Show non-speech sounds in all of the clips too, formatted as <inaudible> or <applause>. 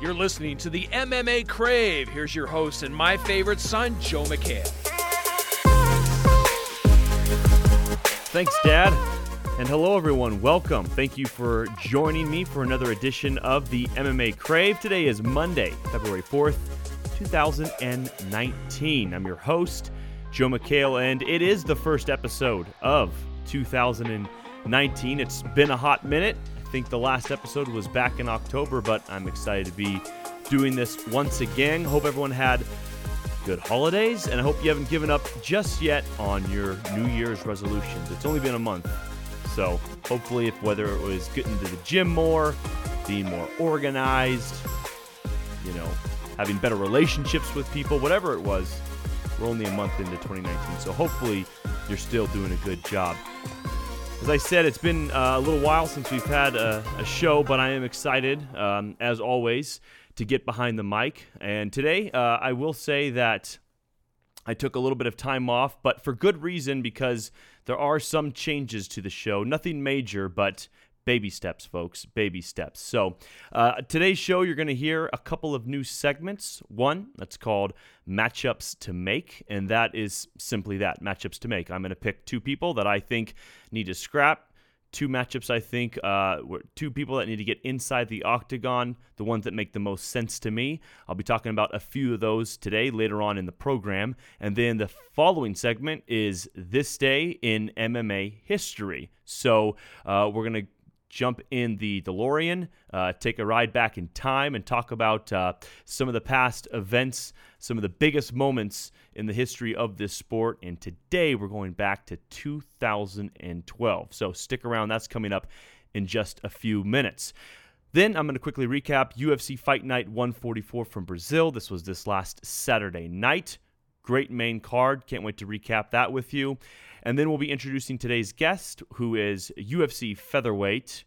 You're listening to the MMA Crave. Here's your host and my favorite son, Joe McHale. Thanks, Dad. And hello, everyone. Welcome. Thank you for joining me for another edition of the MMA Crave. Today is Monday, February 4th, 2019. I'm your host, Joe McHale, and it is the first episode of 2019. It's been a hot minute. I think the last episode was back in October, but I'm excited to be doing this once again. Hope everyone had good holidays, and I hope you haven't given up just yet on your New Year's resolutions. It's only been a month, so hopefully, if whether it was getting to the gym more, being more organized, you know, having better relationships with people, whatever it was, we're only a month into 2019. So hopefully, you're still doing a good job. As I said, it's been uh, a little while since we've had a, a show, but I am excited, um, as always, to get behind the mic. And today, uh, I will say that I took a little bit of time off, but for good reason because there are some changes to the show. Nothing major, but baby steps, folks. Baby steps. So, uh, today's show, you're going to hear a couple of new segments. One that's called Matchups to Make, and that is simply that matchups to make. I'm going to pick two people that I think need to scrap two matchups I think uh, two people that need to get inside the octagon, the ones that make the most sense to me. I'll be talking about a few of those today later on in the program. And then the following segment is This Day in MMA History. So uh, we're going to jump in the DeLorean, uh, take a ride back in time, and talk about uh, some of the past events, some of the biggest moments in the history of this sport. And today we're going back to 2012. So stick around, that's coming up in just a few minutes. Then I'm going to quickly recap UFC Fight Night 144 from Brazil. This was this last Saturday night. Great main card. Can't wait to recap that with you. And then we'll be introducing today's guest, who is UFC featherweight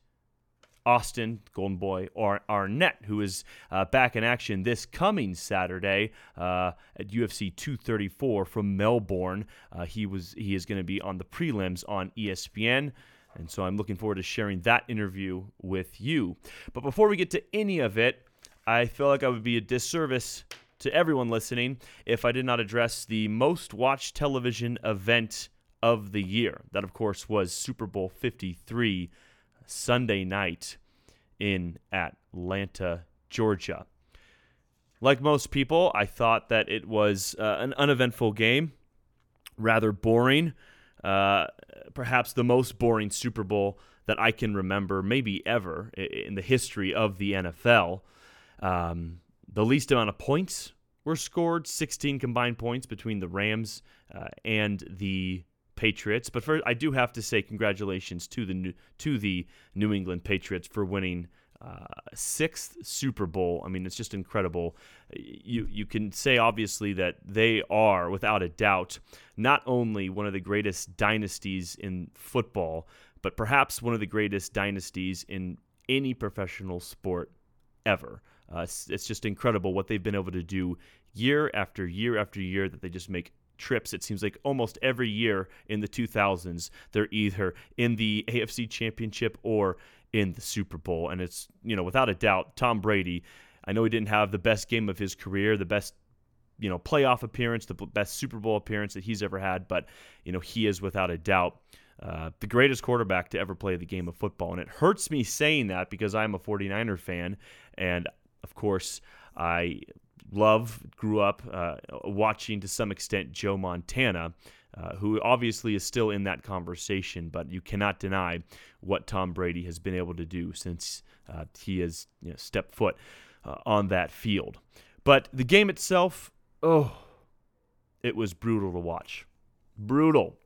Austin Golden Boy or Arnett, who is uh, back in action this coming Saturday uh, at UFC 234 from Melbourne. Uh, he was he is going to be on the prelims on ESPN. And so I'm looking forward to sharing that interview with you. But before we get to any of it, I feel like I would be a disservice to everyone listening if I did not address the most watched television event of the year. That, of course, was Super Bowl 53 Sunday night in Atlanta, Georgia. Like most people, I thought that it was uh, an uneventful game, rather boring, uh, perhaps the most boring Super Bowl that I can remember, maybe ever, in the history of the NFL. Um, the least amount of points were scored 16 combined points between the Rams uh, and the Patriots. But first, I do have to say congratulations to the new, to the New England Patriots for winning uh, sixth Super Bowl. I mean, it's just incredible. You you can say obviously that they are, without a doubt, not only one of the greatest dynasties in football, but perhaps one of the greatest dynasties in any professional sport ever. Uh, it's, it's just incredible what they've been able to do year after year after year that they just make trips. It seems like almost every year in the 2000s, they're either in the AFC Championship or in the Super Bowl. And it's, you know, without a doubt, Tom Brady. I know he didn't have the best game of his career, the best, you know, playoff appearance, the best Super Bowl appearance that he's ever had, but, you know, he is without a doubt. Uh, the greatest quarterback to ever play the game of football. And it hurts me saying that because I'm a 49er fan. And of course, I love, grew up uh, watching to some extent Joe Montana, uh, who obviously is still in that conversation, but you cannot deny what Tom Brady has been able to do since uh, he has you know, stepped foot uh, on that field. But the game itself, oh, it was brutal to watch. Brutal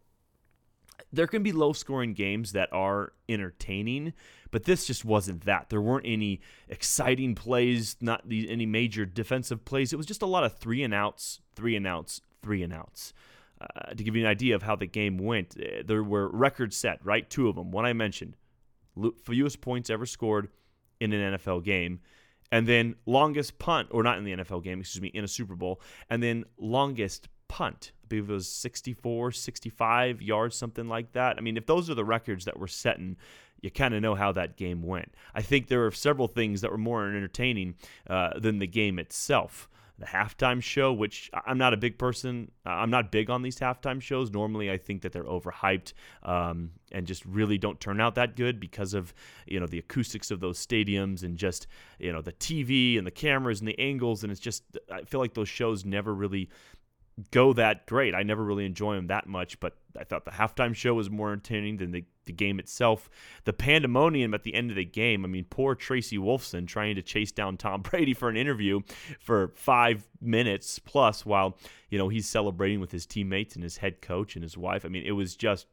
there can be low scoring games that are entertaining, but this just wasn't that. There weren't any exciting plays, not any major defensive plays. It was just a lot of three and outs, three and outs, three and outs. Uh, to give you an idea of how the game went, uh, there were records set, right? Two of them. One I mentioned, fewest points ever scored in an NFL game, and then longest punt, or not in the NFL game, excuse me, in a Super Bowl, and then longest punt. I believe it was 64, 65 yards, something like that. I mean, if those are the records that we're setting, you kind of know how that game went. I think there were several things that were more entertaining uh, than the game itself the halftime show, which I'm not a big person. I'm not big on these halftime shows. Normally, I think that they're overhyped um, and just really don't turn out that good because of you know the acoustics of those stadiums and just you know the TV and the cameras and the angles. And it's just I feel like those shows never really go that great. I never really enjoy them that much, but I thought the halftime show was more entertaining than the, the game itself. The pandemonium at the end of the game, I mean, poor Tracy Wolfson trying to chase down Tom <laughs> Brady for an interview for five minutes plus while, you know, he's celebrating with his teammates and his head coach and his wife. I mean, it was just,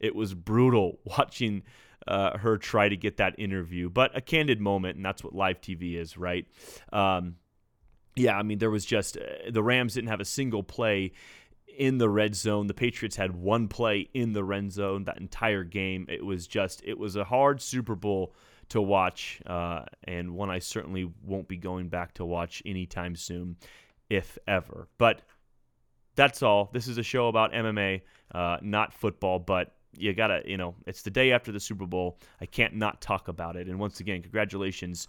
it was brutal <laughs> watching uh, her try to get that interview, but a candid moment, and that's what live TV is, right? Um, yeah, I mean, there was just uh, the Rams didn't have a single play in the red zone. The Patriots had one play in the red zone that entire game. It was just, it was a hard Super Bowl to watch, uh, and one I certainly won't be going back to watch anytime soon, if ever. But that's all. This is a show about MMA, uh, not football, but you gotta, you know, it's the day after the Super Bowl. I can't not talk about it. And once again, congratulations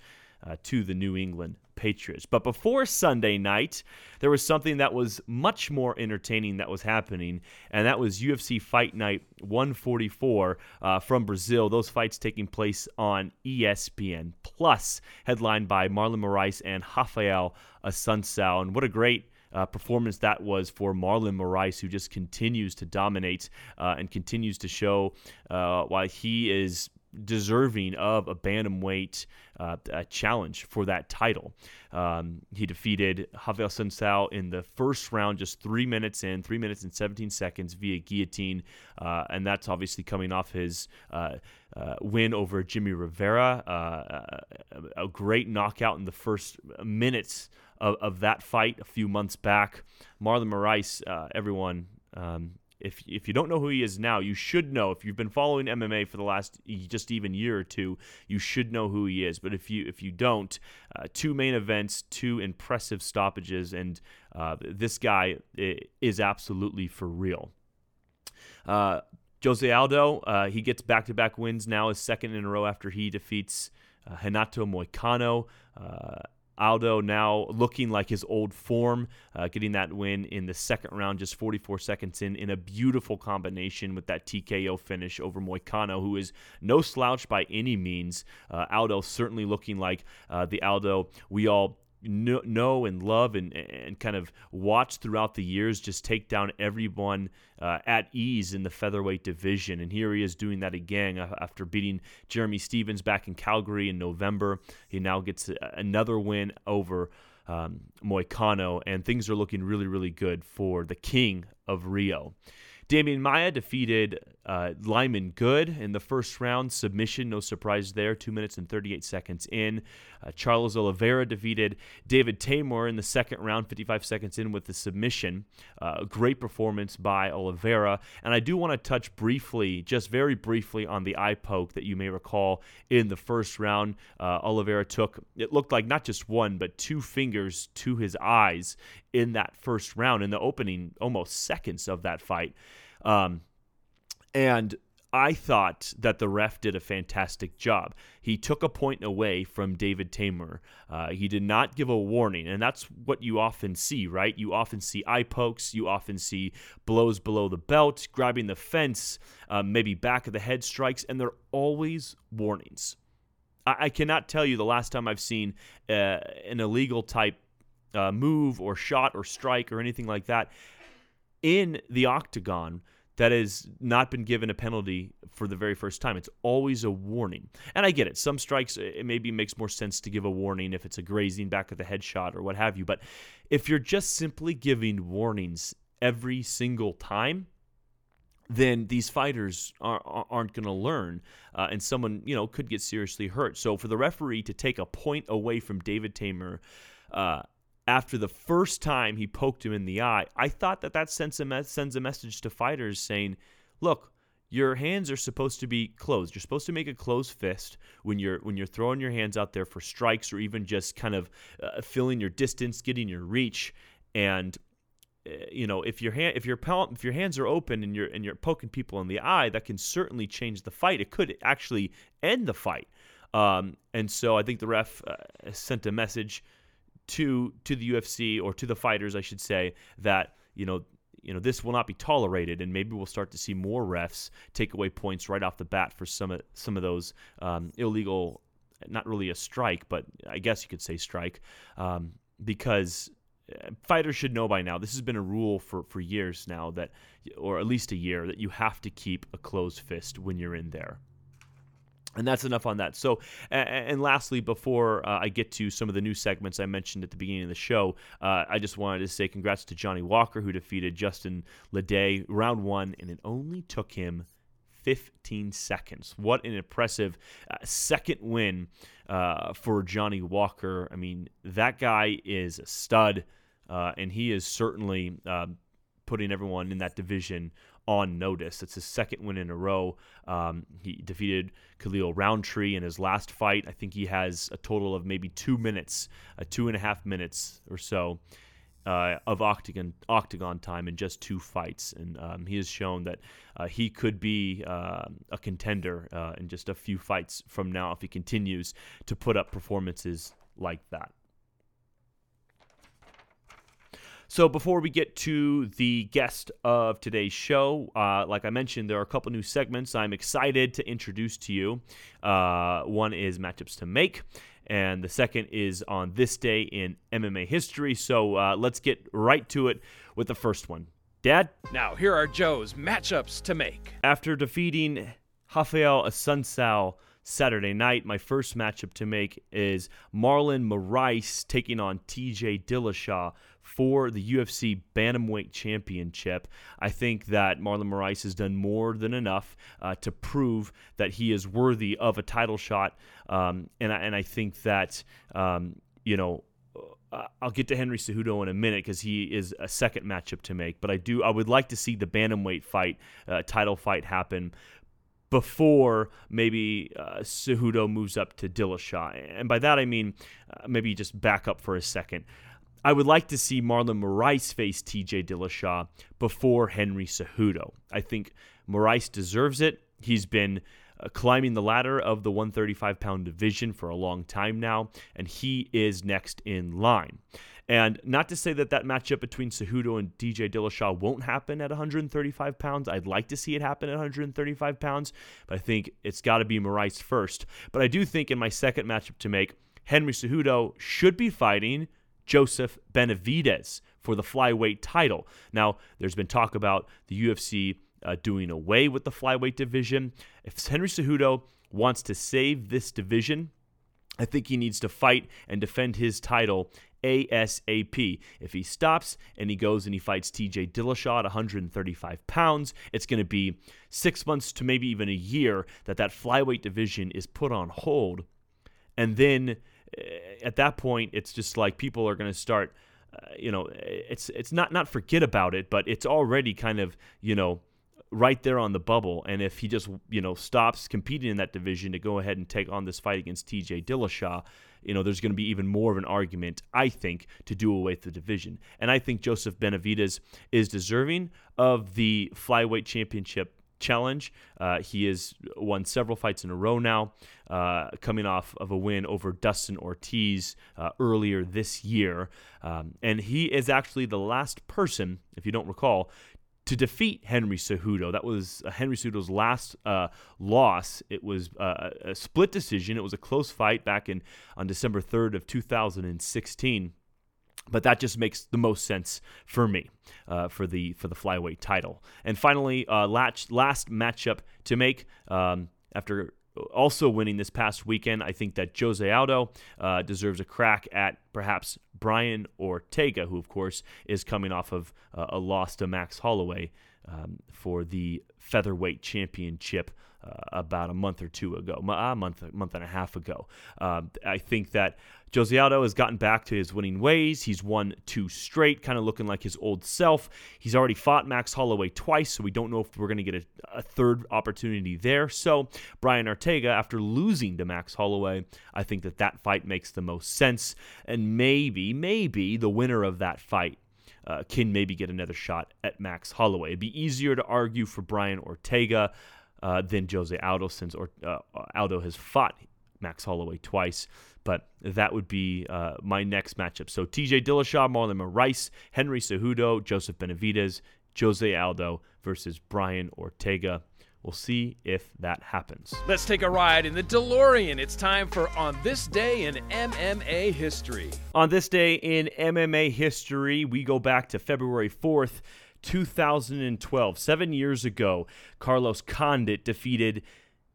uh, to the New England Patriots. But before Sunday night, there was something that was much more entertaining that was happening, and that was UFC Fight Night 144 uh, from Brazil. Those fights taking place on ESPN Plus, headlined by Marlon Moraes and Rafael Assunção. And what a great uh, performance that was for Marlon Moraes, who just continues to dominate uh, and continues to show uh, why he is deserving of a bantamweight uh, a challenge for that title. Um, he defeated Javier Assunção in the first round, just three minutes in, three minutes and 17 seconds via guillotine, uh, and that's obviously coming off his uh, uh win over Jimmy Rivera, uh, a great knockout in the first minutes of, of, that fight a few months back. Marlon Moraes, uh, everyone. Um, if if you don't know who he is now, you should know. If you've been following MMA for the last just even year or two, you should know who he is. But if you if you don't, uh, two main events, two impressive stoppages, and uh, this guy is absolutely for real. Uh, Jose Aldo, uh, he gets back to back wins now, his second in a row after he defeats uh, Renato Moicano. Aldo now looking like his old form, uh, getting that win in the second round, just 44 seconds in, in a beautiful combination with that TKO finish over Moicano, who is no slouch by any means. Uh, Aldo certainly looking like uh, the Aldo we all know and love and, and kind of watch throughout the years just take down everyone uh, at ease in the featherweight division. And here he is doing that again after beating Jeremy Stephens back in Calgary in November. He now gets another win over um, Moicano, and things are looking really, really good for the king of Rio. Demian Maya defeated uh, Lyman Good in the first round. Submission, no surprise there. Two minutes and 38 seconds in. Uh, Charles Oliveira defeated David Teymur in the second round, 55 seconds in with the submission. Uh, great performance by Oliveira. And I do want to touch briefly, just very briefly, on the eye poke that you may recall in the first round. Uh, Oliveira took, it looked like not just one, but two fingers to his eyes in that first round in the opening almost seconds of that fight. Um, and I thought that the ref did a fantastic job. He took a point away from David Teymur. Uh, he did not give a warning, and that's what you often see, right? You often see eye pokes, you often see blows below the belt, grabbing the fence, uh, maybe back of the head strikes, and they're always warnings. I, I cannot tell you the last time I've seen uh, an illegal type uh, move or shot or strike or anything like that in the octagon that has not been given a penalty for the very first time. It's always a warning. And I get it. Some strikes, it maybe makes more sense to give a warning if it's a grazing back of the head shot or what have you. But if you're just simply giving warnings every single time, then these fighters are, not going to learn, uh, and someone you know could get seriously hurt. So for the referee to take a point away from David Teymur, uh, after the first time he poked him in the eye, I thought that that sends a, me- sends a message to fighters saying, look, your hands are supposed to be closed. You're supposed to make a closed fist when you're when you're throwing your hands out there for strikes or even just kind of uh, filling your distance, getting your reach. And you know, if your hand, if your if your hands are open and you're and you're poking people in the eye, that can certainly change the fight. It could actually end the fight. Um, and so I think the ref uh, sent a message to to the UFC or to the fighters, I should say, that you know you know this will not be tolerated, and maybe we'll start to see more refs take away points right off the bat for some of some of those um, illegal, not really a strike, but I guess you could say strike, um, because uh, fighters should know by now. This has been a rule for, for years now that, or at least a year, that you have to keep a closed fist when you're in there. And that's enough on that. So, and, lastly, before uh, I get to some of the new segments I mentioned at the beginning of the show, uh, I just wanted to say congrats to Johnny Walker, who defeated Justin Ledet round one, and it only took him 15 seconds. What an impressive uh, second win uh, for Johnny Walker. I mean, that guy is a stud, uh, and he is certainly uh, putting everyone in that division on notice. It's his second win in a row. Um, he defeated Khalil Rountree in his last fight. I think he has a total of maybe two minutes, uh, two and a half minutes or so. Uh, of octagon octagon time in just two fights, and um, he has shown that uh, he could be uh, a contender uh, in just a few fights from now if he continues to put up performances like that. So before we get to the guest of today's show, uh, like I mentioned, there are a couple new segments I'm excited to introduce to you. Uh, one is matchups to make, and the second is on this day in MMA history. So uh, let's get right to it with the first one. Dad? Now, here are Joe's matchups to make. After defeating Rafael Assunção Saturday night, my first matchup to make is Marlon Moraes taking on TJ Dillashaw for the UFC Bantamweight Championship. I think that Marlon Moraes has done more than enough uh, to prove that he is worthy of a title shot, um, and I, and I think that um, you know. Uh, I'll get to Henry Cejudo in a minute because he is a second matchup to make, but I do I would like to see the bantamweight fight, uh, title fight happen before maybe uh, Cejudo moves up to Dillashaw. And by that I mean uh, maybe just back up for a second. I would like to see Marlon Moraes face TJ Dillashaw before Henry Cejudo. I think Moraes deserves it. He's been uh, climbing the ladder of the 135 pound division for a long time now, and he is next in line. And not to say that that matchup between Cejudo and TJ Dillashaw won't happen at 135 pounds. I'd like to see it happen at 135 pounds, but I think it's got to be Moraes first. But I do think in my second matchup to make, Henry Cejudo should be fighting Joseph Benavidez for the flyweight title. Now, there's been talk about the UFC uh, doing away with the flyweight division. If Henry Cejudo wants to save this division, I think he needs to fight and defend his title ASAP. If he stops and he goes and he fights TJ Dillashaw at 135 pounds, it's going to be six months to maybe even a year that that flyweight division is put on hold. And then at that point, it's just like people are going to start. Uh, you know, it's it's not not forget about it, but it's already kind of you know right there on the bubble. And if he just you know stops competing in that division to go ahead and take on this fight against T.J. Dillashaw, you know, there's going to be even more of an argument, I think, to do away with the division. And I think Joseph Benavidez is deserving of the flyweight championship challenge. Uh, he has won several fights in a row now, uh, coming off of a win over Dustin Ortiz uh, earlier this year. Um, and he is actually the last person, if you don't recall, to defeat Henry Cejudo. That was uh, Henry Cejudo's last uh, loss. It was uh, a split decision. It was a close fight back in on December 3rd of 2016 but that just makes the most sense for me uh, for the for the flyweight title. And finally, uh, last last matchup to make um, after also winning this past weekend. I think that Jose Aldo uh, deserves a crack at perhaps Brian Ortega, who of course is coming off of uh, a loss to Max Holloway um, for the featherweight championship uh, about a month or two ago, a month, a month and a half ago. Um, I think that Jose Aldo has gotten back to his winning ways. He's won two straight, kind of looking like his old self. He's already fought Max Holloway twice, so we don't know if we're going to get a, a, third opportunity there. So Brian Ortega, after losing to Max Holloway, I think that that fight makes the most sense, and maybe, maybe the winner of that fight uh, can maybe get another shot at Max Holloway. It'd be easier to argue for Brian Ortega uh, than Jose Aldo since or, uh, Aldo has fought Max Holloway twice. But that would be uh, my next matchup. So TJ Dillashaw, Marlon Moraes, Henry Cejudo, Joseph Benavidez, Jose Aldo versus Brian Ortega. We'll see if that happens. Let's take a ride in the DeLorean. It's time for On This Day in MMA History. On this day in MMA history, we go back to February 4th, 2012. Seven years ago, Carlos Condit defeated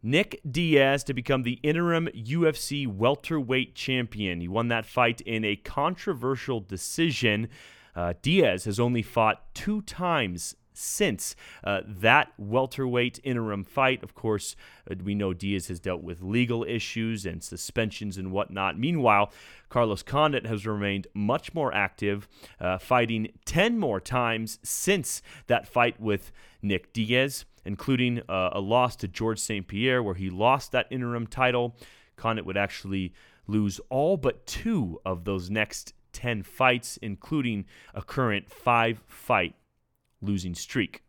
Nick Diaz to become the interim UFC welterweight champion. He won that fight in a controversial decision. Uh, Diaz has only fought two times since uh, that welterweight interim fight. Of course, uh, we know Diaz has dealt with legal issues and suspensions and whatnot. Meanwhile, Carlos Condit has remained much more active, uh, fighting 10 more times since that fight with Nick Diaz, including uh, a loss to George St. Pierre, where he lost that interim title. Condit would actually lose all but two of those next 10 fights, including a current five fight losing streak.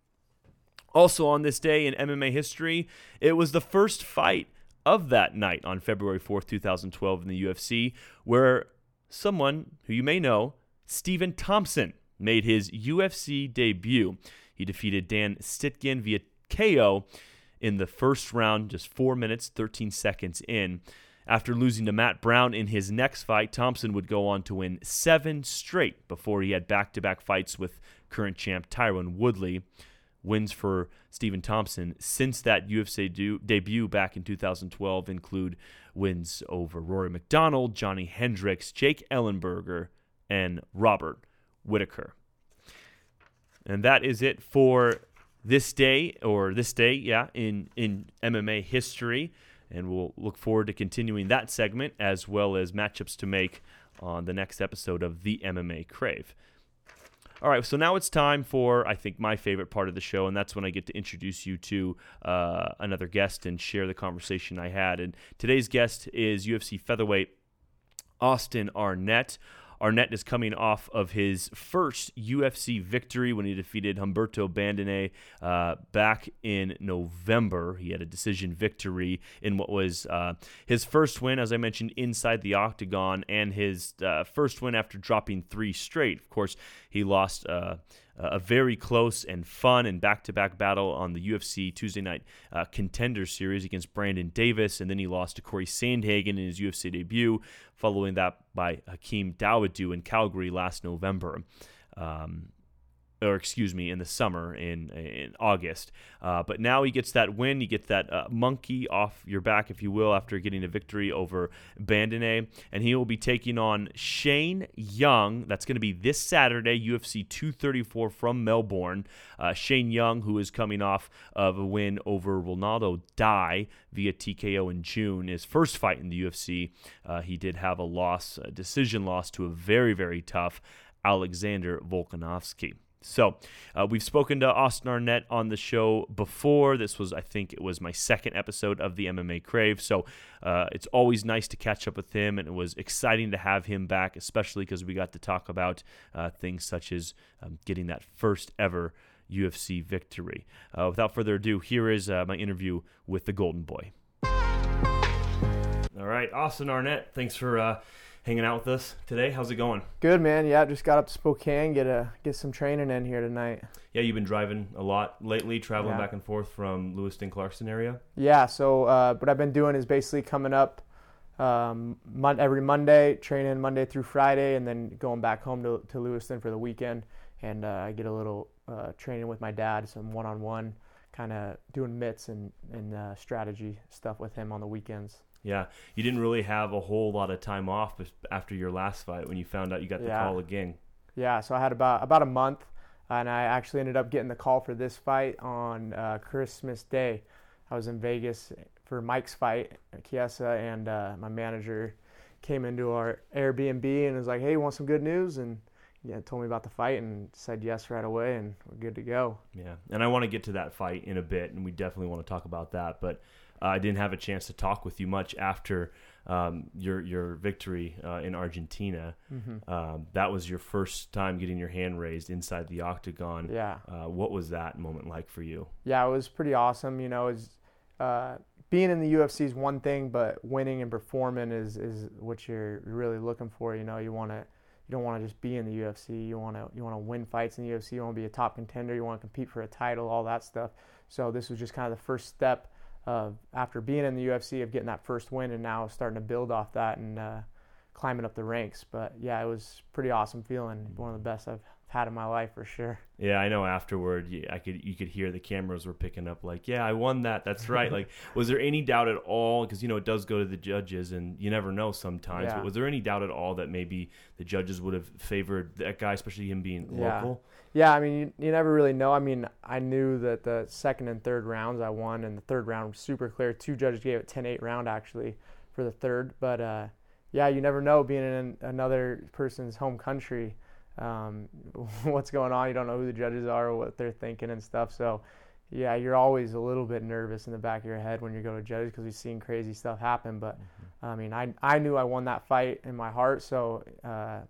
Also, on this day in MMA history, it was the first fight of that night on February 4th, 2012, in the UFC, where someone who you may know, Stephen Thompson, made his UFC debut. He defeated Dan Stittgen via KO in the first round, just 4 minutes, 13 seconds in. After losing to Matt Brown in his next fight, Thompson would go on to win seven straight before he had back to back fights with current champ Tyron Woodley. Wins for Stephen Thompson since that UFC de- debut back in 2012 include wins over Rory MacDonald, Johnny Hendricks, Jake Ellenberger, and Robert Whittaker. And that is it for this day, or this day, yeah, in, in MMA history. And we'll look forward to continuing that segment as well as matchups to make on the next episode of the MMA Crave. All right, so now it's time for, I think, my favorite part of the show, and that's when I get to introduce you to uh, another guest and share the conversation I had. And today's guest is UFC featherweight Austin Arnett. Arnett is coming off of his first UFC victory when he defeated Humberto Bandenay uh, back in November. He had a decision victory in what was uh, his first win, as I mentioned, inside the octagon, and his uh, first win after dropping three straight. Of course, he lost uh, a very close and fun and back-to-back battle on the UFC Tuesday Night uh, Contender Series against Brandon Davis, and then he lost to Cory Sandhagen in his UFC debut, following that by Hakeem Dawodu in Calgary last November. Um, or excuse me, in the summer in in August. Uh, but now he gets that win. He gets that uh, monkey off your back, if you will, after getting a victory over Bandenay, and he will be taking on Shane Young. That's going to be this Saturday, UFC 234 from Melbourne. Uh, Shane Young, who is coming off of a win over Ronaldo Daa via TKO in June, his first fight in the UFC. Uh, he did have a loss, a decision loss to a very very tough Alexander Volkanovski. So, uh, we've spoken to Austin Arnett on the show before. This was, I think, it was my second episode of the MMA Crave. So, uh, it's always nice to catch up with him, and it was exciting to have him back, especially because we got to talk about uh, things such as um, getting that first ever UFC victory. Uh, without further ado, here is uh, my interview with the Golden Boy. All right, Austin Arnett, thanks for uh, hanging out with us today. How's it going? Good, man. Yeah, just got up to Spokane, get a get some training in here tonight. Yeah, you've been driving a lot lately, traveling yeah. back and forth from Lewiston, Clarkston area. Yeah. So uh, what I've been doing is basically coming up um, mon- every Monday, training Monday through Friday, and then going back home to, to Lewiston for the weekend. And uh, I get a little uh, training with my dad, some one-on-one, kind of doing mitts and and uh, strategy stuff with him on the weekends. Yeah, you didn't really have a whole lot of time off after your last fight when you found out you got the yeah. call again. Yeah, so I had about about a month, and I actually ended up getting the call for this fight on uh, Christmas Day. I was in Vegas for Mike's fight, Chiesa, and uh, my manager came into our Airbnb and was like, "Hey, you want some good news?" and yeah, told me about the fight and said yes right away, and we're good to go. Yeah, and I want to get to that fight in a bit, and we definitely want to talk about that. But uh, I didn't have a chance to talk with you much after um, your your victory uh, in Argentina. Mm-hmm. Um, that was your first time getting your hand raised inside the octagon. Yeah. Uh, what was that moment like for you? Yeah, it was pretty awesome. You know, it's, uh, being in the UFC is one thing, but winning and performing is, is what you're really looking for. You know, you want to you don't want to just be in the UFC. You want to you want to win fights in the UFC. You want to be a top contender. You want to compete for a title, all that stuff. So this was just kind of the first step of after being in the UFC of getting that first win and now starting to build off that and uh, climbing up the ranks. But yeah, it was pretty awesome feeling. One of the best I've had in my life for sure. Yeah, I know. Afterward, I could you could hear the cameras were picking up like, yeah, I won that. That's right. like, <laughs> was there any doubt at all? Because you know it does go to the judges, and you never know sometimes. Yeah. But was there any doubt at all that maybe the judges would have favored that guy, especially him being Yeah. local? Yeah, I mean, you, you never really know. I mean, I knew that the second and third rounds I won, and the third round was super clear. Two judges gave it 10 8 round actually for the third. But uh, yeah, you never know being in another person's home country. Um, <laughs> what's going on? You don't know who the judges are or what they're thinking and stuff. So, yeah, you're always a little bit nervous in the back of your head when you go to judges because we've seen crazy stuff happen. But I mean, I I knew I won that fight in my heart. So, uh,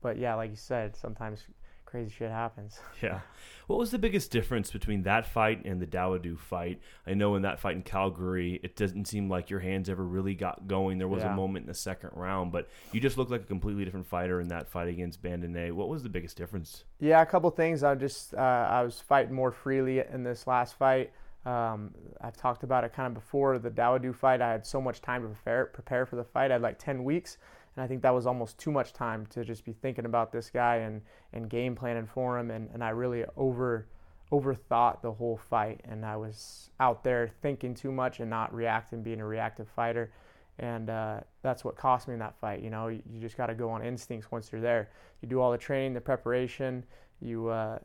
but yeah, like you said, sometimes crazy shit happens. <laughs> Yeah. What was the biggest difference between that fight and the Dawodu fight? I know in that fight in Calgary, it doesn't seem like your hands ever really got going. There was a moment in the second round, but you just looked like a completely different fighter in that fight against Bandenay. What was the biggest difference? Yeah, a couple things. I just uh, I was fighting more freely in this last fight. Um, I've talked about it kind of before the Dawodu fight. I had so much time to prepare prepare for the fight. I had like ten weeks, and I think that was almost too much time to just be thinking about this guy and, and game planning for him. And, and I really over overthought the whole fight, and I was out there thinking too much and not reacting, being a reactive fighter. And uh, that's what cost me in that fight. You know, you, you just got to go on instincts once you're there. You do all the training, the preparation, you uh,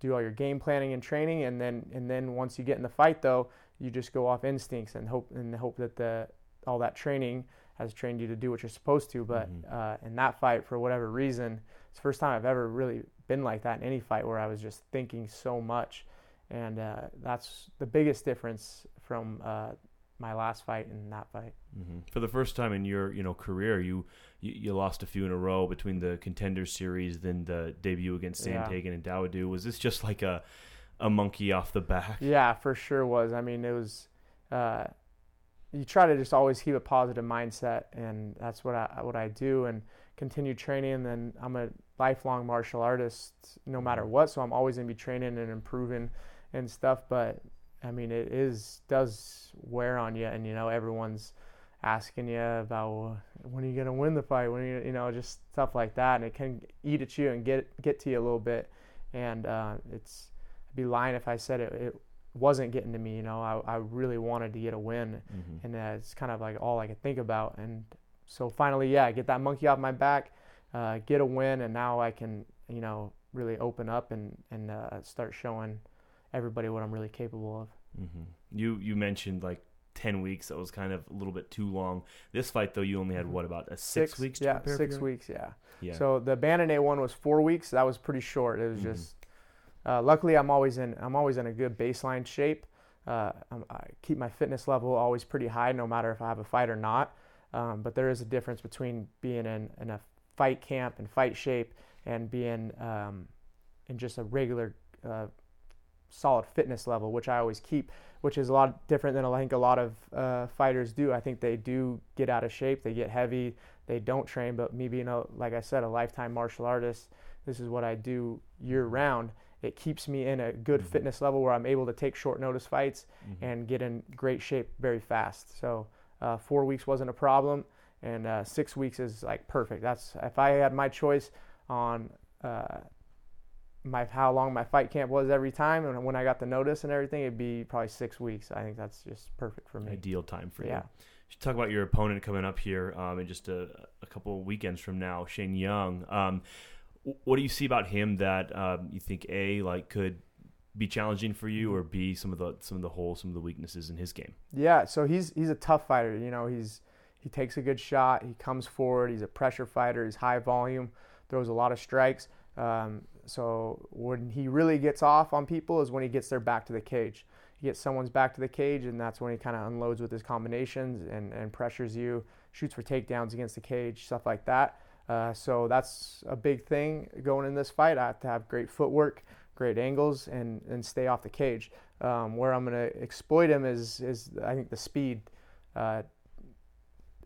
do all your game planning and training, and then and then once you get in the fight, though, you just go off instincts and hope and hope that the all that training has trained you to do what you're supposed to. But Mhm. uh, in that fight, for whatever reason, it's the first time I've ever really been like that in any fight where I was just thinking so much, and uh, that's the biggest difference from uh, my last fight and that fight. hmm For the first time in your you know career, you, you you lost a few in a row between the contender series, then the debut against Yeah. Sandhagen and Dawodu. Was this just like a a monkey off the back? Yeah, for sure was. I mean, it was. You try to just always keep a positive mindset, and that's what I what I do, and continue training. And then I'm a lifelong martial artist, no matter what. So I'm always gonna be training and improving and stuff. But I mean, it is does wear on you, and you know everyone's asking you about when are you gonna win the fight, when are you, you know just stuff like that, and it can eat at you and get get to you a little bit. And uh, it's I'd be lying if I said it, it wasn't getting to me. You know, I, I really wanted to get a win, hmm and it's kind of like all I could think about. And so finally, yeah, get that monkey off my back, uh, get a win, and now I can, you know, really open up and and uh, start showing everybody what I'm really capable of. hmm You you mentioned like ten weeks. That was kind of a little bit too long. This fight though, you only had what about a six, weeks? To yeah, six weeks, yeah. Yeah. So the Bandenay one was four weeks. That was pretty short. It was Mhm. just. Uh, luckily, I'm always in. I'm always in a good baseline shape. Uh, I'm, keep my fitness level always pretty high, no matter if I have a fight or not. Um, but there is a difference between being in, in a fight camp and fight shape and being um, in just a regular, uh, solid fitness level, which I always keep, which is a lot different than I think a lot of uh, fighters do. I think they do get out of shape, they get heavy, they don't train. But me being a, like I said, a lifetime martial artist, this is what I do year round. It keeps me in a good Mhm. fitness level where I'm able to take short notice fights Mhm. and get in great shape very fast. So uh, four weeks wasn't a problem, and uh, six weeks is like perfect. That's if I had my choice on uh, my how long my fight camp was every time, and when I got the notice and everything, it'd be probably six weeks. I think that's just perfect for me. ideal time for you. Yeah. Talk about your opponent coming up here um, in just a, a couple of weekends from now, Shane Young. Um, what do you see about him that um, you think a like could be challenging for you, or b some of the some of the holes, some of the weaknesses in his game? Yeah, so he's he's a tough fighter. You know, he's he takes a good shot. He comes forward. He's a pressure fighter. He's high volume, throws a lot of strikes. Um, so when he really gets off on people is when he gets their back to the cage. he gets someone's back to the cage, and that's when he kind of unloads with his combinations and, and pressures you, shoots for takedowns against the cage, stuff like that. Uh, so that's a big thing going in this fight. I have to have great footwork, great angles, and, and stay off the cage. Um, where I'm going to exploit him is, is I think the speed uh,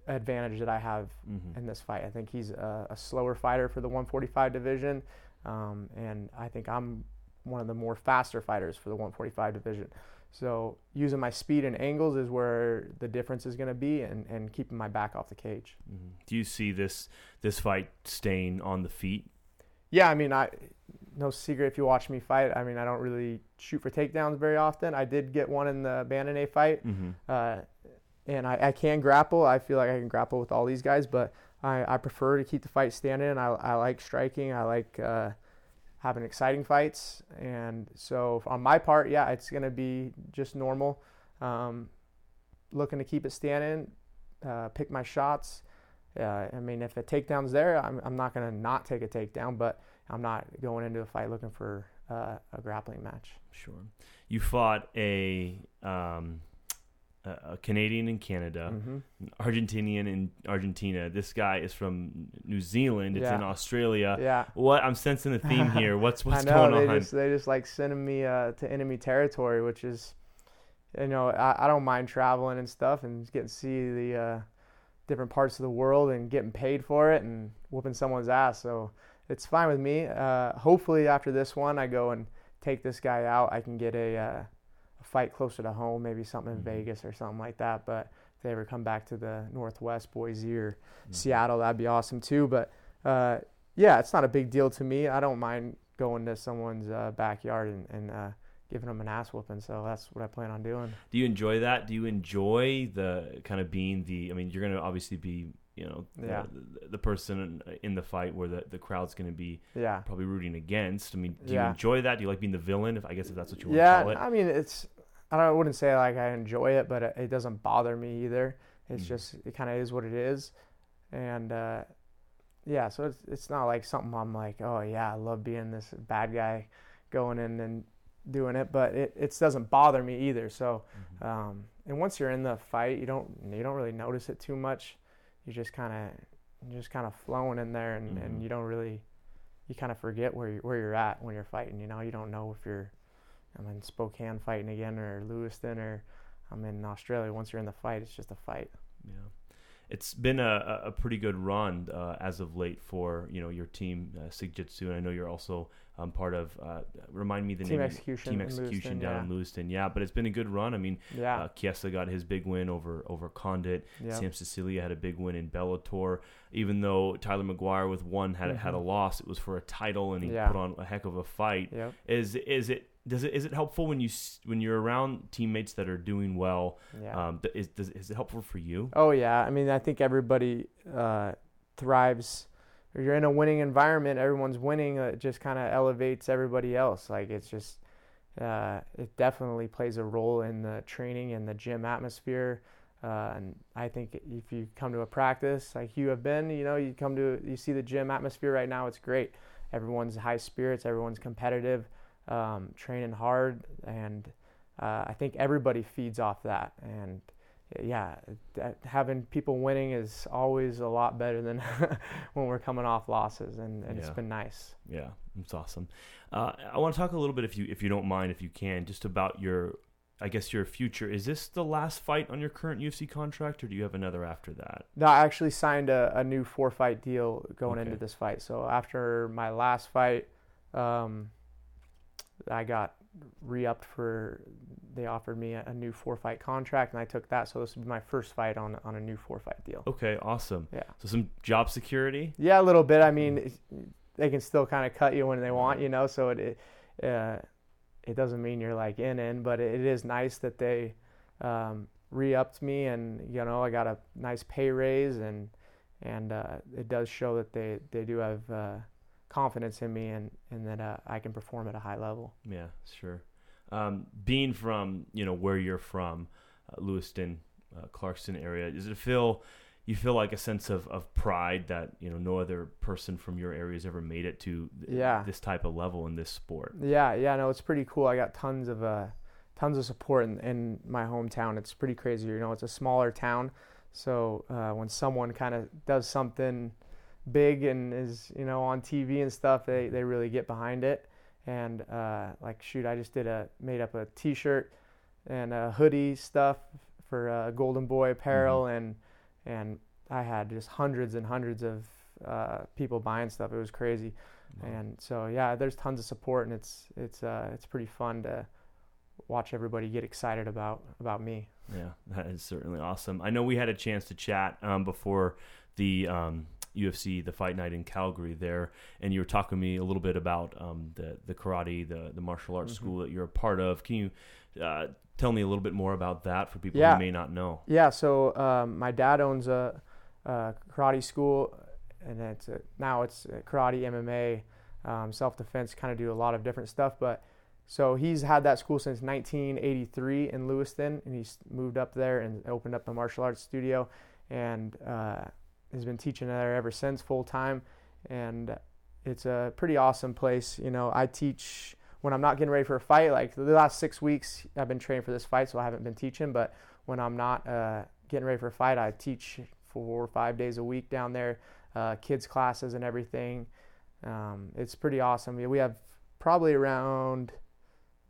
advantage that I have mm-hmm. in this fight. I think he's a, a, slower fighter for the 145 division, um, and I think I'm one of the more faster fighters for the 145 division. So using my speed and angles is where the difference is going to be, and, and keeping my back off the cage. Mm-hmm. Do you see this this fight staying on the feet? Yeah, I mean, I no secret if you watch me fight. I mean, I don't really shoot for takedowns very often. I did get one in the Bannon fight, mm-hmm. uh, and I, I, can grapple. I feel like I can grapple with all these guys, but I, I prefer to keep the fight standing. I, I like striking. I like uh, having exciting fights. And so on my part, yeah, it's going to be just normal. Um, looking to keep it standing, uh, pick my shots. Uh, I mean, if a takedown's there, I'm, I'm not going to not take a takedown, but I'm not going into a fight looking for uh, a grappling match. Sure. You fought a um, a Canadian in Canada, mm-hmm. Argentinian in Argentina. This guy is from New Zealand. It's yeah. in Australia. Yeah. What I'm sensing the theme here. <laughs> What's what's I know, going they on? Just, they just like sending me uh, to enemy territory, which is, you know, I, I don't mind traveling and stuff and getting to see the uh, different parts of the world and getting paid for it and whooping someone's ass. So it's fine with me. Uh, hopefully after this one, I go and take this guy out. I can get a uh, fight closer to home, maybe something in mm-hmm. Vegas or something like that. But if they ever come back to the Northwest, Boise or mm-hmm. Seattle, that'd be awesome too. But uh, yeah, it's not a big deal to me. I don't mind going to someone's uh, backyard and, and uh, giving them an ass whooping. So that's what I plan on doing. Do you enjoy that? Do you enjoy the kind of being the? I mean, you're going to obviously be you know yeah. the, the, person in the fight where the, the crowd's going to be yeah. probably rooting against i mean do you enjoy that do you like being the villain if i guess if that's what you want yeah, to call it i mean it's I, don't, I wouldn't say like I enjoy it, but it, it doesn't bother me either. It's mm just it kind of is what it is, and uh, yeah, so it's it's not like something I'm like, oh yeah, I love being this bad guy, going in and doing it, but it it doesn't bother me either. So, mm-hmm. um, and once you're in the fight, you don't you don't really notice it too much. You just kind of you're just kind of flowing in there, and, mm-hmm. and you don't really you kind of forget where you, where you're at when you're fighting. You know, you don't know if you're I'm in Spokane fighting again or Lewiston or I'm in Australia. Once you're in the fight, it's just a fight. Yeah. It's been a, a pretty good run uh, as of late for you know your team uh, Sikjitsu, and I know you're also um, part of. Uh, remind me the team name. Execution team execution Lewiston, down yeah. in Lewiston. Yeah, but it's been a good run. I mean, yeah. Uh, Chiesa got his big win over over Condit. Yep. Sam Sicilia had a big win in Bellator. Even though Tyler McGuire with one had mm-hmm. had a loss, it was for a title, and he yeah. put on a heck of a fight. Yep. Is is it does it is it helpful when you when you're around teammates that are doing well? Yeah. Um, is does, is it helpful for you? Oh yeah, I mean I think everybody uh, thrives. If you're in a winning environment, everyone's winning. Uh, it just kind of elevates everybody else. Like it's just uh, it definitely plays a role in the training and the gym atmosphere. Uh, and I think if you come to a practice like you have been, you know, you come to you see the gym atmosphere right now. It's great. Everyone's high spirits. Everyone's competitive um, training hard, and uh, I think everybody feeds off that. And yeah, having people winning is always a lot better than <laughs> when we're coming off losses, and, and yeah. it's been nice. Yeah, it's awesome. Uh, I want to talk a little bit, if you if you don't mind, if you can, just about your, I guess your future. Is this the last fight on your current UFC contract, or do you have another after that? No, I actually signed a, a new four fight deal going okay. into this fight. So after my last fight. Um, I got re-upped for they offered me a, a, new four fight contract and I took that so this would be my first fight on on a new four fight deal. Okay, awesome. Yeah. So some job security? Yeah, a little bit. I mean, they can still kind of cut you when they want, you know, so it it, uh, it doesn't mean you're like in in, but it, it is nice that they um, re-upped me and you know, I got a nice pay raise and and uh, it does show that they they do have uh, confidence in me and and that uh, I can perform at a high level. Yeah, sure. Um, being from you know where you're from, uh, Lewiston, uh, Clarkston area, does it feel you feel like a sense of, of pride that you know no other person from your area has ever made it to th- yeah. this type of level in this sport? Yeah, yeah, no, it's pretty cool. I got tons of uh, tons of support in, in my hometown. It's pretty crazy. You know, it's a smaller town, so uh, when someone kind of does something big and is you know on TV and stuff, they they really get behind it. And uh, like shoot, I just did a made up a T-shirt and a hoodie stuff for uh, Golden Boy Apparel, mm-hmm. and and I had just hundreds and hundreds of uh, people buying stuff. It was crazy, wow. and so yeah, there's tons of support, and it's it's uh, it's pretty fun to watch everybody get excited about about me. Yeah, that is certainly awesome. I know we had a chance to chat um, before the um, UFC, the fight night in Calgary there, and you were talking to me a little bit about um, the the karate, the the martial arts mm-hmm. school that you're a part of. Can you uh, tell me a little bit more about that for people yeah. who may not know? Yeah, so um, my dad owns a, a, karate school, and it's a, now it's karate, MMA, um, self defense. Kind of do a lot of different stuff, but so he's had that school since 1983 in Lewiston, and he's moved up there and opened up a martial arts studio, and uh, has been teaching there ever since full time. And it's a pretty awesome place. You know, I teach when I'm not getting ready for a fight. Like the last six weeks, I've been training for this fight, so I haven't been teaching. But when I'm not uh, getting ready for a fight, I teach four or five days a week down there, uh, kids classes and everything. Um, it's pretty awesome. We have probably around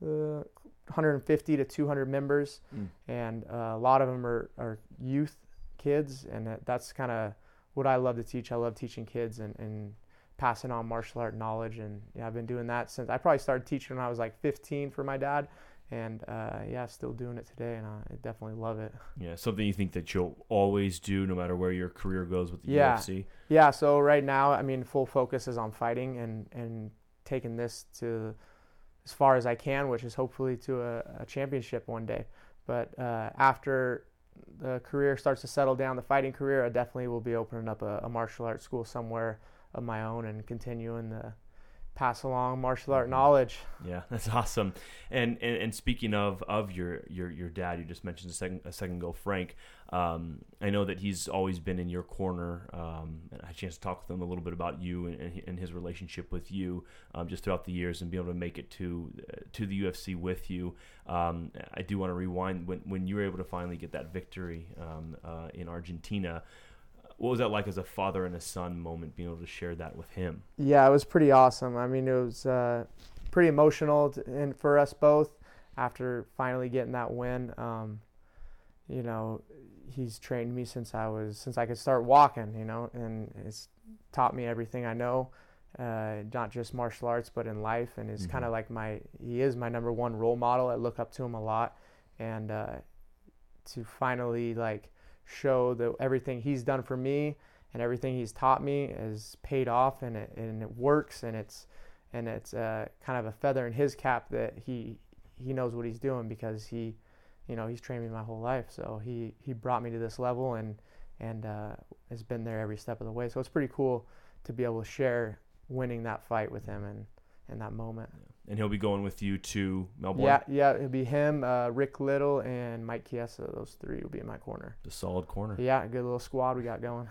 uh, 150 to 200 members, mm. and uh, a lot of them are, are youth kids, and that's kind of what I love to teach. I love teaching kids and, and passing on martial art knowledge, and yeah, I've been doing that since I probably started teaching when I was like 15 for my dad, and uh, yeah, still doing it today, and I definitely love it. Yeah, something you think that you'll always do, no matter where your career goes with the yeah. UFC. Yeah. So right now, I mean, full focus is on fighting and and taking this to as far as I can, which is hopefully to a, a championship one day. But uh, after the career starts to settle down, the fighting career, I definitely will be opening up a, a martial arts school somewhere of my own and continuing the pass along martial art mm-hmm. knowledge. Yeah, <laughs> that's awesome. And, and and speaking of of your your your dad, you just mentioned a second a second ago, Frank. Um, I know that he's always been in your corner. Um, and I had a chance to talk with him a little bit about you and, and his relationship with you um, just throughout the years, and be able to make it to uh, to the UFC with you. Um, I do want to rewind when when you were able to finally get that victory um, uh, in Argentina what was that like as a father and a son moment being able to share that with him? Yeah it was pretty awesome. I mean it was uh, pretty emotional to, and for us both after finally getting that win. Um, you know he's trained me since i was since i could start walking you know and it's taught me everything i know uh, not just martial arts but in life. And is mm-hmm. kind of like my he is my number one role model. I look up to him a lot. And uh, to finally like show that everything he's done for me and everything he's taught me is paid off and it, and it works and it's and it's uh, kind of a feather in his cap that he he knows what he's doing because he you know he's trained me my whole life. So he he brought me to this level and and uh, has been there every step of the way. So it's pretty cool to be able to share winning that fight with him and in that moment. And he'll be going with you to Melbourne. Yeah, yeah, it'll be him, uh, Rick Little, and Mike Chiesa. Those three will be in my corner. The solid corner. Yeah, good little squad we got going.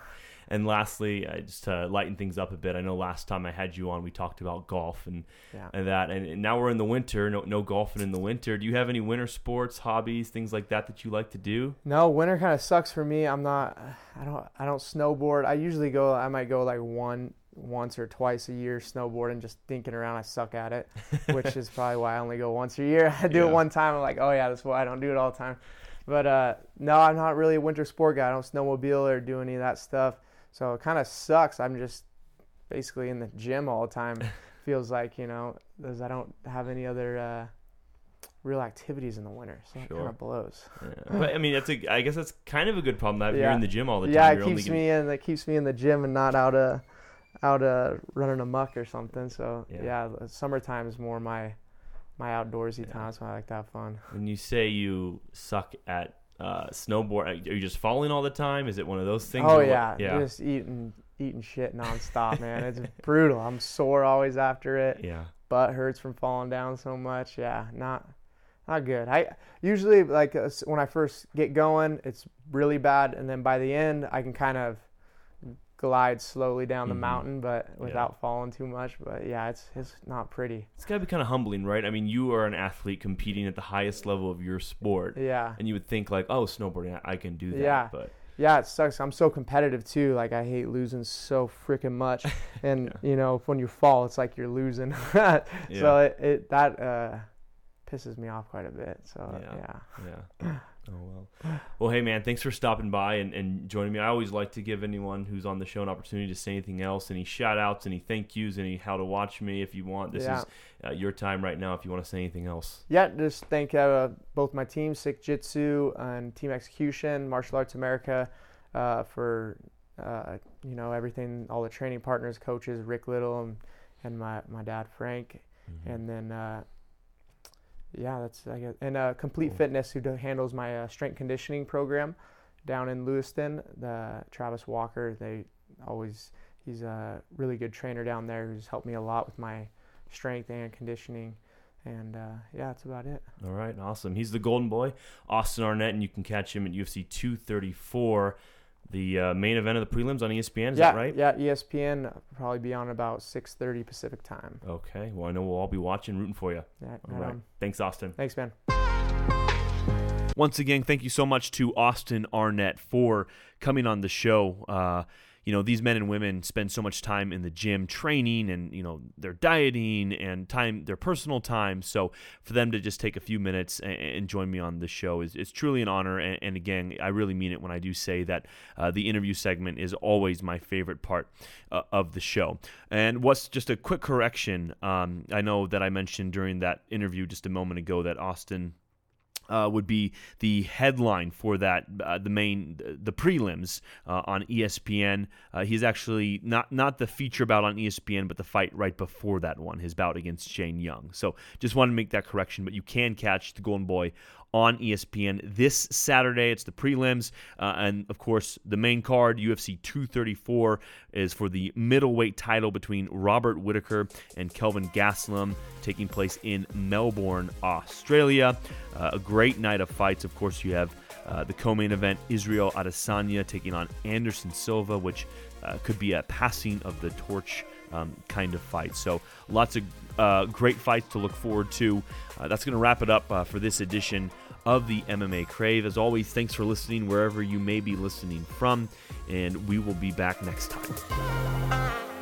And lastly, uh, just to lighten things up a bit, I know last time I had you on, we talked about golf and, yeah. and that, and, and, now we're in the winter. No, no golfing in the winter. Do you have any winter sports, hobbies, things like that that you like to do? No, winter kind of sucks for me. I'm not. I don't. I don't snowboard. I usually go. I might go like one once or twice a year snowboarding, just thinking around. I suck at it, <laughs> which is probably why I only go once a year. <laughs> I do yeah. it one time. I'm like, oh yeah, that's why I don't do it all the time. But uh, no, I'm not really a winter sport guy. I don't snowmobile or do any of that stuff. So it kind of sucks. I'm just basically in the gym all the time. <laughs> Feels like you know, because I don't have any other uh, real activities in the winter, so sure. it kind of blows. Yeah. but I mean, that's a. I guess that's kind of a good problem that yeah. you're in the gym all the time. Yeah, it you're keeps me in. It keeps me in the gym and not out uh out uh, running amok or something. So yeah, yeah summertime is more my my outdoorsy yeah. time. So I like to have fun. When you say you suck at uh, snowboard, are you just falling all the time? Is it one of those things? Oh yeah, yeah, just eating eating shit nonstop, man. It's <laughs> brutal. I'm sore always after it. Yeah, butt hurts from falling down so much. Yeah, not not good. I usually like uh, when I first get going, it's really bad, and then by the end, I can kind of glide slowly down the Mhm. mountain, but Yeah. without falling too much. But yeah, it's it's not pretty. It's got to be kind of humbling, right? I mean, you are an athlete competing at the highest level of your sport, Yeah, and you would think like, oh, snowboarding, I I can do that. Yeah. But yeah, it sucks. I'm so competitive too. Like I hate losing so freaking much, <laughs> and you know when you fall, it's like you're losing. <laughs> So Yeah. it, it that uh, pisses me off quite a bit. So Yeah. yeah. <clears throat> Oh well. Well, hey man, thanks for stopping by and, and joining me. I always like to give anyone who's on the show an opportunity to say anything else, any shout outs, any thank yous, any how to watch me if you want. This Yeah. is uh, your time right now if you want to say anything else. Yeah, just thank uh, both my teams, Sikjitsu and Team Execution, Martial Arts America, uh, for uh, you know everything, all the training partners, coaches, Rick Little and, and my, my dad Frank, Mhm. and then uh, yeah, that's I guess, and uh, Complete Cool. Fitness who do- handles my uh, strength conditioning program down in Lewiston. The Travis Walker, they always he's a really good trainer down there who's helped me a lot with my strength and conditioning. And uh, yeah, that's about it. All right, awesome. He's the Golden Boy, Austin Arnett, and you can catch him at UFC 234, the uh, main event of the prelims on ESPN. Is yeah, that right? Yeah, ESPN probably be on about 6:30 Pacific time. Okay. Well, I know we'll all be watching, rooting for you. Yeah, All right right. on. Thanks, Austin. Thanks, man. Once again, thank you so much to Austin Arnett for coming on the show. Uh, you know, these men and women spend so much time in the gym training and, you know, their dieting and time, their personal time. So for them to just take a few minutes and, and join me on the show is, is truly an honor. And, and again, I really mean it when I do say that uh, the interview segment is always my favorite part uh, of the show. And what's just a quick correction um, I know that I mentioned during that interview just a moment ago that Austin uh, would be the headline for that, uh, the main, the prelims uh, on ESPN. Uh, he's actually not not the feature bout on ESPN, but the fight right before that one, his bout against Shane Young. So just wanted to make that correction. But you can catch the Golden Boy on ESPN this Saturday. It's the prelims, uh, and of course the main card, UFC 234, is for the middleweight title between Robert Whittaker and Kelvin Gastelum, taking place in Melbourne, Australia. Uh, a great night of fights. Of course, you have uh, the co-main event: Israel Adesanya taking on Anderson Silva, which uh, could be a passing of the torch um, kind of fight. So lots of uh, great fights to look forward to. Uh, that's going to wrap it up uh, for this edition of the MMA Crave. As always, thanks for listening wherever you may be listening from, and we will be back next time.